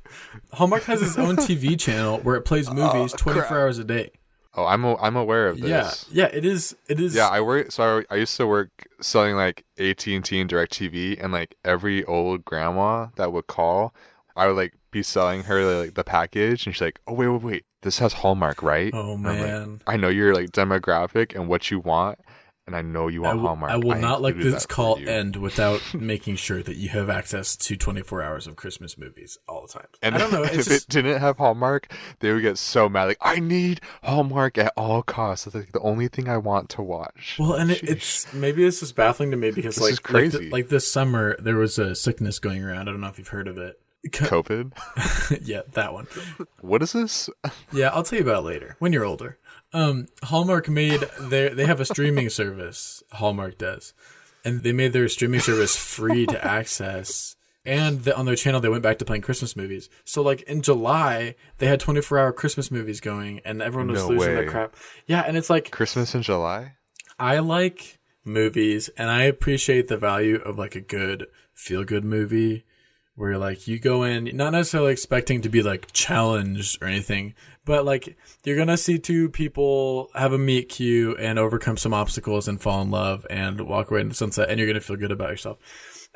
B: Hallmark has its own TV channel where it plays *laughs* oh, movies 24 hours a day.
A: Oh, I'm a, I'm aware of this.
B: Yeah, yeah, it is. It is.
A: Yeah, I work. So I, I used to work selling like AT and T and Directv, and like every old grandma that would call, I would like be selling her like the package, and she's like, "Oh wait, wait, wait, this has Hallmark, right?"
B: Oh
A: I'm like,
B: man.
A: I know your like demographic and what you want, and I know you
B: I
A: want
B: will,
A: Hallmark.
B: I will not let this call end *laughs* without making sure that you have access to 24 hours of Christmas movies all the time.
A: And
B: I don't know. *laughs*
A: if
B: just,
A: it didn't have Hallmark, they would get so mad. Like, I need Hallmark at all costs. It's like the only thing I want to watch.
B: well, and it, *laughs* it's maybe this is baffling to me because
A: This
B: like
A: is
B: like, th-
A: crazy.
B: like this summer there was a sickness going around. I don't know if you've heard of it. Co-
A: COVID. *laughs*
B: yeah, that one.
A: What is this?
B: Yeah, I'll tell you about it later when you're older. Um, Hallmark made their they have a streaming *laughs* service. Hallmark does, and they made their streaming service free to access. And the, on their channel, they went back to playing Christmas movies. So, like in July, they had 24 hour Christmas movies going, and everyone was
A: No
B: losing
A: way.
B: their crap. Yeah, and it's like
A: Christmas in July?
B: I like movies, and I appreciate the value of like a good feel good movie where like you go in not necessarily expecting to be like challenged or anything, but like you're gonna see two people have a meet cute and overcome some obstacles and fall in love and walk away in the sunset, and you're gonna feel good about yourself.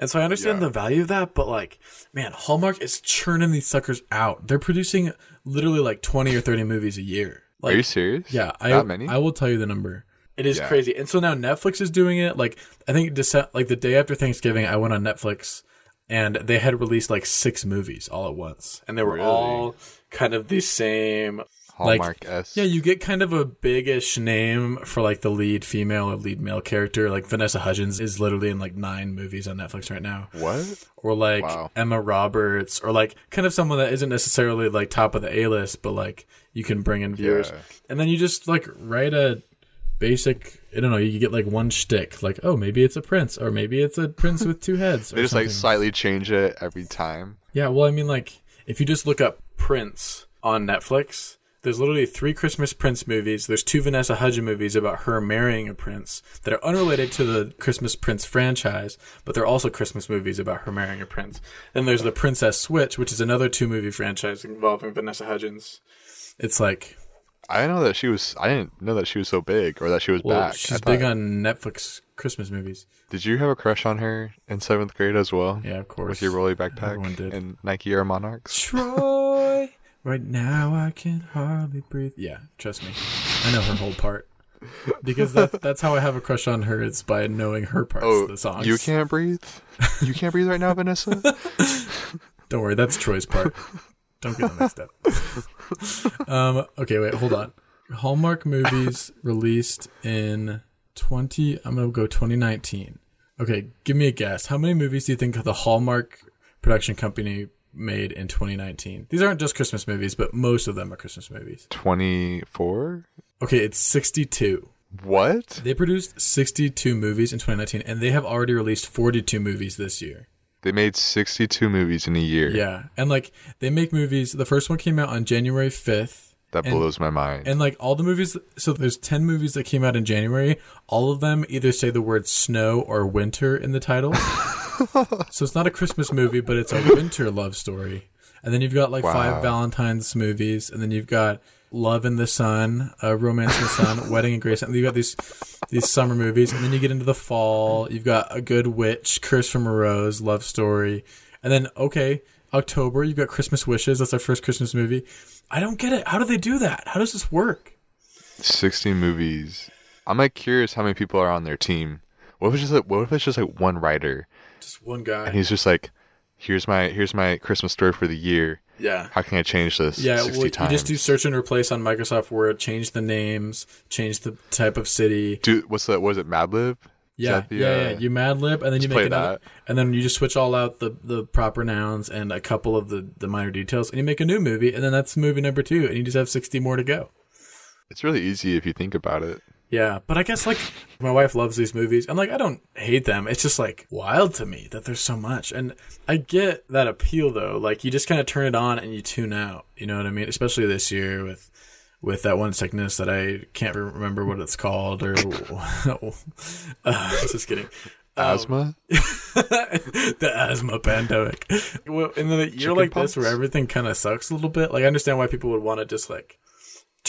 B: And so I understand
A: Yeah.
B: the value of that, but like, man, Hallmark is churning these suckers out. They're producing literally like 20 or 30 movies a year. Like,
A: Are you serious?
B: yeah, I
A: That many?
B: I will tell you the number. It is
A: Yeah.
B: crazy, and so now Netflix is doing it. Like I think Dece- like the day after Thanksgiving, I went on Netflix, and they had released like six movies all at once, and they were
A: Really?
B: all kind of the same.
A: Hallmark S.
B: Yeah, you get kind of a big-ish name for like the lead female or lead male character. Like Vanessa Hudgens is literally in like nine movies on Netflix right now
A: What?
B: or like
A: Wow.
B: Emma Roberts, or like kind of someone that isn't necessarily like top of the A list, but like you can bring in viewers.
A: Yeah.
B: And then you just like write a basic. I don't know. You get like one shtick, like oh maybe it's a prince, or maybe it's a prince with two heads. *laughs*
A: They just like slightly change it every time.
B: Yeah, well, I mean, like if you just look up Prince on Netflix. There's literally three Christmas Prince movies. There's two Vanessa Hudgens movies about her marrying a prince that are unrelated to the Christmas Prince franchise, but they're also Christmas movies about her marrying a prince. Then there's the Princess Switch, which is another two movie franchise involving Vanessa Hudgens. It's like
A: I know that she was. I didn't know that she was so big or that she was
B: well,
A: back.
B: She's big on Netflix Christmas movies.
A: Did you have a crush on her in seventh grade as well?
B: Yeah, of course.
A: With your rolly backpack
B: did.
A: and Nike Air Monarchs.
B: Troy. Right now I can hardly breathe. Yeah, trust me. I know her whole part. Because that, *laughs* that's how I have a crush on her. It's by knowing her parts
A: Oh,
B: of the songs.
A: you can't breathe. You can't breathe right now, Vanessa. *laughs*
B: Don't worry, that's Troy's part. Don't get them mixed up. *laughs* *laughs* um, okay, wait, hold on. Hallmark movies *laughs* released in 20, I'm going to go 2019. Okay, give me a guess. How many movies do you think the Hallmark production company made in 2019? These aren't just Christmas movies, but most of them are Christmas movies.
A: Twenty-four.
B: Okay, it's 62.
A: What?
B: They produced 62 movies in 2019, and they have already released 42 movies this year.
A: They made sixty-two movies in a year.
B: Yeah, and like they make movies. The first one came out on January 5th,
A: That
B: And-
A: blows my mind.
B: and like all the movies. So there's 10 movies that came out in January. All of them either say the word snow or winter in the title. *laughs* so it's not a Christmas movie, but it's a winter love story. And then you've got like
A: Wow.
B: five Valentine's movies, and then you've got Love in the Sun, uh, Romance in the Sun, *laughs* Wedding and Grace. And you've got these these summer movies, and then you get into the fall. You've got A Good Witch, Curse from a Rose, Love Story, and then okay, October you've got Christmas Wishes. That's our first Christmas movie. I don't get it. How do they do that? How does this work?
A: Sixty movies. I'm like curious how many people are on their team. What if it's just like what if it's just like one writer
B: Just one guy.
A: and he's just like, here's my here's my Christmas story for the year.
B: Yeah.
A: How can I change this?
B: Yeah,
A: 60
B: well, you just do search and replace on Microsoft Word, change the names, change the type of city.
A: Do what's that? Was it Madlib?
B: Yeah,
A: the,
B: yeah,
A: uh,
B: yeah. You Mad Lib, and then you make another,
A: that.
B: and then you just switch all out the the proper nouns and a couple of the the minor details, and you make a new movie, and then that's movie number two, and you just have sixty more to go.
A: It's really easy if you think about it.
B: Yeah, but I guess like my wife loves these movies, and like I don't hate them. It's just like wild to me that there's so much, and I get that appeal though. Like you just kind of turn it on and you tune out. You know what I mean? Especially this year with with that one sickness that I can't remember what it's called, or *laughs* uh, just kidding.
A: Asthma? *laughs*
B: the asthma pandemic. Well, in a year
A: Chicken
B: like this, where everything kind of sucks a little bit, like I understand why people would want to just like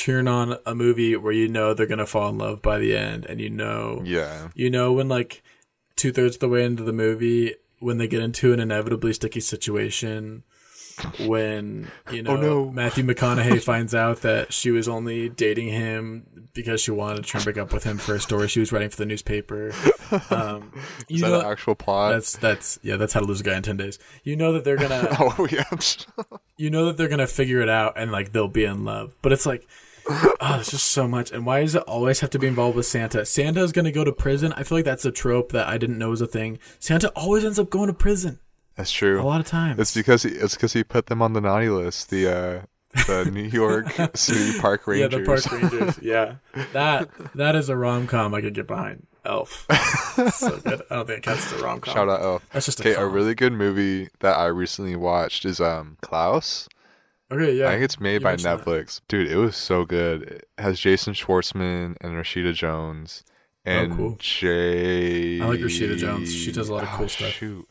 B: turn on a movie where you know they're gonna fall in love by the end, and you know,
A: Yeah.
B: you know when like two thirds of the way into the movie, when they get into an inevitably sticky situation. When you know
A: Oh, no.
B: Matthew McConaughey *laughs* finds out that she was only dating him because she wanted to try and break up with him for a story she was writing for the newspaper. *laughs* Um, you
A: Is that
B: know,
A: an actual plot?
B: that's that's yeah, that's how to lose a guy in ten days. You know that they're gonna *laughs*
A: oh yeah.
B: you know that they're gonna figure it out and like they'll be in love. But it's like oh, *laughs* there's just so much. And why does it always have to be involved with Santa? Santa's gonna go to prison. I feel like that's a trope that I didn't know was a thing. Santa always ends up going to prison
A: That's true.
B: a lot of times.
A: It's because he, it's because he put them on the naughty list. The uh, the *laughs* New York City Park Rangers.
B: yeah, the park rangers. *laughs* Yeah, that that is a rom com I could get behind. Elf, so good. I don't think it counts as a rom com.
A: Shout out Elf.
B: That's just a
A: Okay, a
B: con.
A: really good movie that I recently watched is um Klaus.
B: Okay, yeah.
A: I think it's made
B: you
A: by
B: mentioned that.
A: Netflix. Dude, it was so good. It has Jason Schwartzman and Rashida Jones oh, and
B: Oh, cool.
A: Jay.
B: I like Rashida Jones. She does a lot of
A: Oh,
B: cool stuff.
A: Shoot,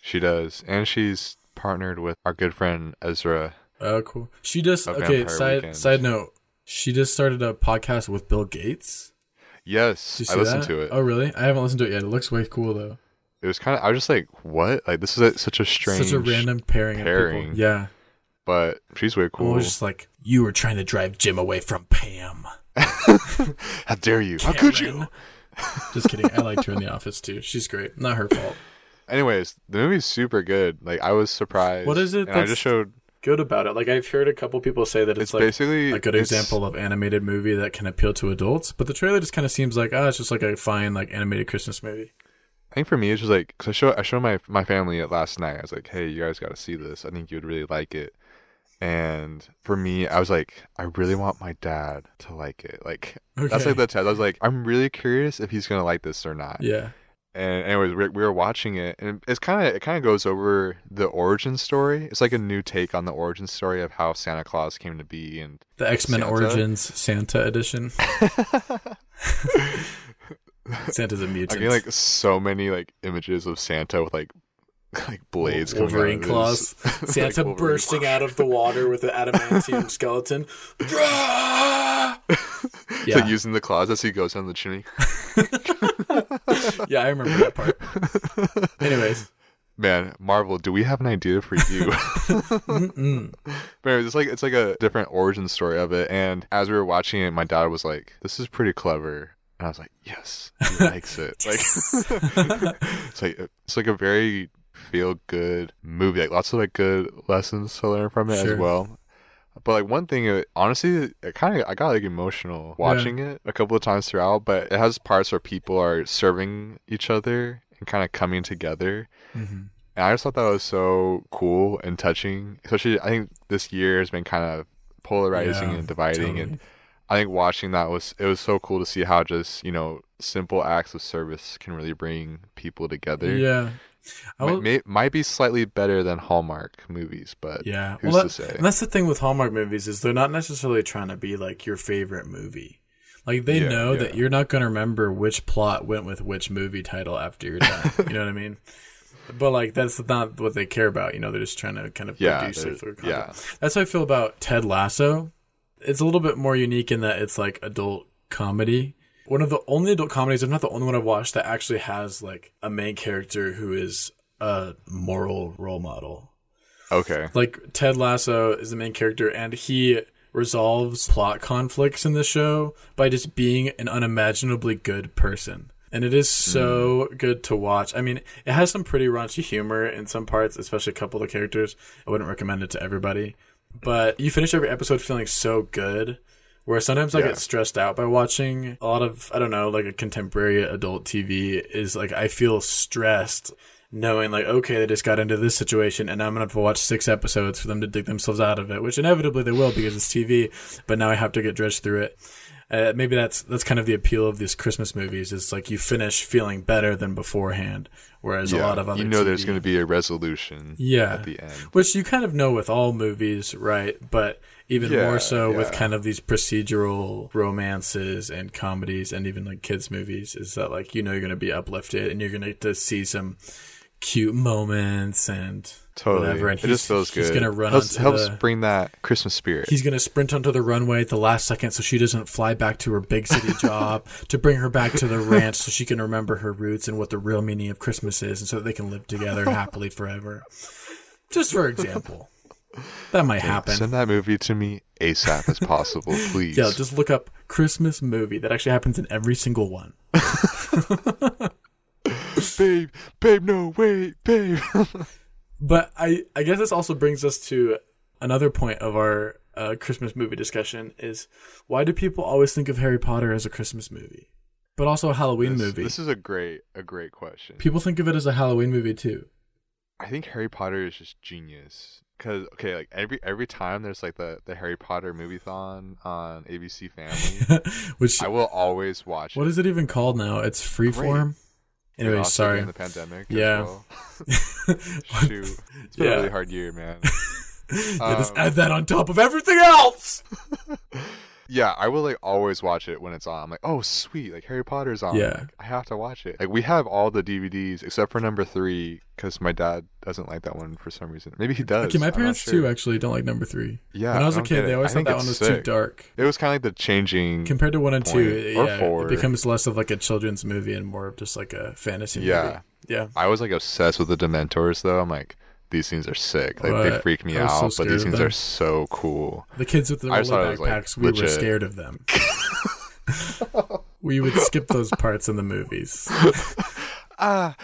A: she does, and she's partnered with our good friend Ezra.
B: Oh, cool. She just okay.
A: Vampire
B: Side side note. She just started a podcast with Bill Gates.
A: Yes, I listened
B: that?
A: to it.
B: Oh, really? I haven't listened to it yet. It looks way cool though.
A: It was kind of. I was just like, "What? Like this is a, such a strange."
B: Such a random pairing, of
A: pairing.
B: people. Yeah.
A: But she's way
B: I
A: cool.
B: was just like, you were trying to drive Jim away from Pam. *laughs*
A: How dare you? How could you?
B: Just kidding. I liked her in the office too. She's great. Not her fault.
A: Anyways, the movie's super good. Like I was surprised.
B: What is it
A: I just showed.
B: Good about it. Like I've heard a couple people say that
A: It's,
B: it's, like
A: basically
B: a good example of animated movie that can appeal to adults. But the trailer just kind of seems like, ah, it's just like a fine like animated Christmas movie.
A: I think for me, it's just like because I showed I showed my my family it last night. I was like, "Hey, you guys got to see this. I think you would really like it." And for me, I was like, I really want my dad to like it. Like that's like the test. I was like, I'm really curious if he's gonna like this or not.
B: Yeah.
A: And anyways, we we were watching it, and it's kind of it kind of goes over the origin story. It's like a new take on the origin story of how Santa Claus came to be, and
B: The X Men
A: Santa?
B: Origins Santa edition. *laughs* Santa's a mutant.
A: I get like so many like images of Santa with like *laughs* like blades coming
B: Wolverine
A: out of
B: claws. *laughs*
A: like,
B: Santa
A: Wolverine
B: bursting out of the water with an adamantium *laughs* skeleton. yeah,
A: It's like using the claws as he goes down the chimney.
B: yeah, I remember that part. Anyways,
A: Man, Marvel, do we have an idea for you? Anyways, it's like it's like a different origin story of it. And as we were watching it, my dad was like, "This is pretty clever," and I was like, "Yes, he likes it." Like, it's like it's like a very feel good movie. Like lots of like good lessons to learn from it
B: Sure.
A: as well. But like one thing, it, honestly, it kind of I got like emotional watching it a couple of times throughout. But it has parts where people are serving each other and kind of coming together.
B: Mhm.
A: And I just thought that was so cool and touching. Especially, I think this year has been kind of polarizing
B: Yeah,
A: and dividing.
B: totally.
A: And I think watching that was it was so cool to see how just you know simple acts of service can really bring people together.
B: Yeah. I
A: Might,
B: will-
A: may, might be slightly better than Hallmark movies, but
B: yeah.
A: who's
B: Well,
A: to say?
B: that's the thing with Hallmark movies is they're not necessarily trying to be like your favorite movie. Like they
A: Yeah,
B: know that you're not going to remember which plot went with which movie title after you're done. *laughs* you know what I mean? But like that's not what they care about. You know, they're just trying to kind of
A: Yeah,
B: produce it for content.
A: yeah.
B: That's how I feel about Ted Lasso. It's a little bit more unique in that it's like adult comedy. One of the only adult comedies, if not the only one I've watched that actually has like a main character who is a moral role model.
A: Okay.
B: Like Ted Lasso is the main character and he resolves plot conflicts in the show by just being an unimaginably good person. and it is so mm. good to watch. I mean, it has some pretty raunchy humor in some parts, especially a couple of the characters. I wouldn't recommend it to everybody, but you finish every episode feeling so good. Where sometimes I
A: Yeah.
B: get stressed out by watching a lot of I don't know like a contemporary adult TV is like I feel stressed knowing like okay they just got into this situation and I'm gonna have to watch six episodes for them to dig themselves out of it, which inevitably they will because it's TV. But now I have to get dredged through it. Uh, maybe that's that's kind of the appeal of these Christmas movies. Is like you finish feeling better than beforehand, whereas a lot of other
A: you know there's going to be a resolution
B: Yeah.
A: at the end.
B: which you kind of know with all movies, right? But even
A: Yeah,
B: more so with kind of these procedural romances and comedies and even like kids movies is that like you know you're going to be uplifted and you're going to get to see some cute moments and
A: Totally.
B: whatever and
A: it just feels good.
B: he's to run
A: helps,
B: onto
A: helps
B: the
A: bring that Christmas spirit.
B: He's gonna sprint onto the runway at the last second so she doesn't fly back to her big city *laughs* job to bring her back to the ranch so she can remember her roots and what the real meaning of Christmas is and so that they can live together *laughs* happily forever. Just for example. That might happen.
A: Send that movie to me ASAP as possible, *laughs* please.
B: Yeah, just look up Christmas movie. That actually happens in every single one. *laughs*
A: babe, babe, no, wait, babe. *laughs*
B: But I, I guess this also brings us to another point of our uh, Christmas movie discussion is why do people always think of Harry Potter as a Christmas movie, but also a Halloween
A: this,
B: movie?
A: This is a great, a great question.
B: People think of it as a Halloween movie too.
A: I think Harry Potter is just genius. Cause okay, like every every time there's like the the Harry Potter movie thon on ABC Family, *laughs*
B: Which
A: I will always watch
B: what
A: it.
B: is it even called now? It's Freeform. Anyway, sorry.
A: during the pandemic.
B: Yeah.
A: well. *laughs* *laughs* Shoot, it's been
B: Yeah.
A: a really hard year, man.
B: Yeah, just
A: Um,
B: add that on top of everything else.
A: Yeah, I will like always watch it when it's on. I'm like, oh sweet, like Harry Potter's on.
B: Yeah.
A: Like, I have to watch it. Like we have all the DVDs except for number three because my dad doesn't like that one for some reason. Maybe he does.
B: Okay, my parents
A: sure.
B: too actually don't like number three.
A: Yeah,
B: when I was a kid, they always thought that one was too dark.
A: It was kind of like the changing.
B: Compared to one and two.
A: Or
B: yeah,
A: four.
B: it becomes less of like a children's movie and more of just like a fantasy
A: Yeah.
B: movie. Yeah.
A: I was like obsessed with the Dementors though. I'm like, these things are sick. Like they freak me
B: was so
A: out, but these things
B: them.
A: are so cool.
B: The kids with the roller
A: was, like,
B: backpacks, we were scared of them. *laughs* we would skip those parts in the movies. *laughs*
A: Ah,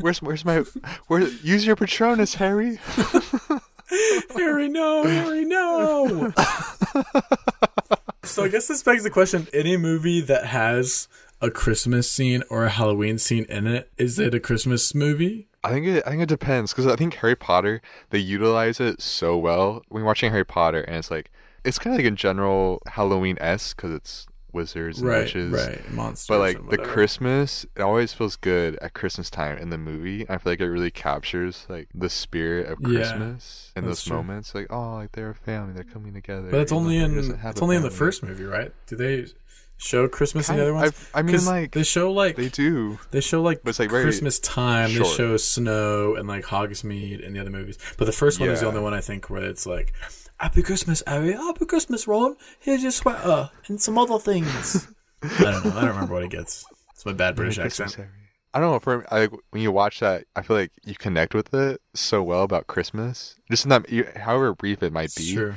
A: where's where's my where? Use your Patronus, Harry. *laughs*
B: Harry, no, Harry, no. so I guess this begs the question: Any movie that has a Christmas scene or a Halloween scene in it, is it a Christmas movie?
A: I think it I think it depends because I think Harry Potter they utilize it so well when watching Harry Potter and it's like it's kind of like a general Halloween esque because it's wizards and
B: Right,
A: witches.
B: right, monsters.
A: But like the. Christmas, it always feels good at Christmas time in the movie. I feel like it really captures like the spirit of
B: Yeah,
A: Christmas in those
B: true.
A: moments. Like, oh, like they're a family, they're coming together.
B: But it's only in it's only in the first movie, right? Do they show Christmas in
A: Kind
B: the other ones?
A: I've- I mean, like
B: they show like
A: they do.
B: They show like
A: But it's, like,
B: Christmas time. They show snow and like Hogsmeade and the other movies. But the first one is the only one I think where it's like, "Happy Christmas, Harry! Happy Christmas, Ron! Here's your sweater and some other things." I don't know. I don't remember what it gets. It's my bad British accent.
A: Harry. I don't know. For I, like when you watch that, I feel like you connect with it so well about Christmas. Just in that, however brief it might be,
B: Sure.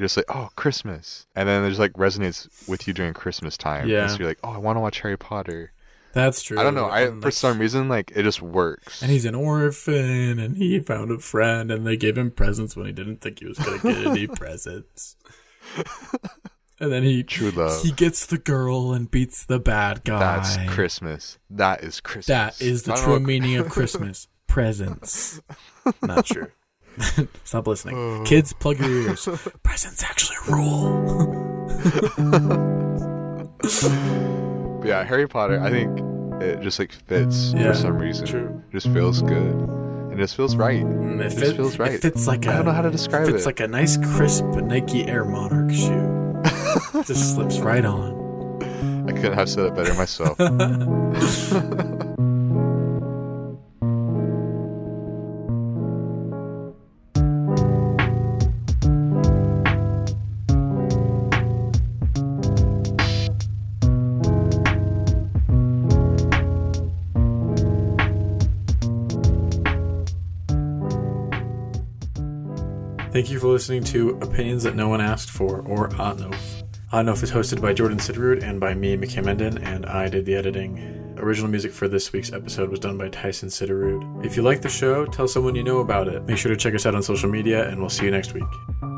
A: You're just like, oh, Christmas, and then it just like resonates with you during Christmas time.
B: Yeah.
A: And so you're like, oh, I want to watch Harry Potter.
B: That's true.
A: I don't know. I
B: And,
A: for
B: like,
A: some reason like it just works.
B: And he's an orphan, and he found a friend, and they gave him presents when he didn't think he was gonna get any *laughs* presents. And then he
A: True love.
B: he gets the girl and beats the bad guy.
A: That's Christmas. That is Christmas.
B: That is the true
A: know-
B: meaning of *laughs* Christmas. Presents. Not true. *laughs* Stop listening. Kids, plug your ears. *laughs* Presents actually rule. *laughs*
A: Yeah, Harry Potter. I think it just like fits
B: Yeah,
A: for some reason.
B: true.
A: It just feels good, and it just feels right.
B: Mm,
A: It
B: It,
A: just feels right.
B: it fits like a
A: I don't know how to describe
B: fits
A: it.
B: like a nice crisp Nike Air Monarch shoe. Just slips right on.
A: I couldn't have said it better myself.
B: For listening to Opinions That No One Asked For, or Otnof. Otnof is hosted by Jordan Siderud and by me, McKay Menden, and I did the editing. Original music for this week's episode was done by Tyson Siderud. If you like the show, tell someone you know about it. Make sure to check us out on social media, and we'll see you next week.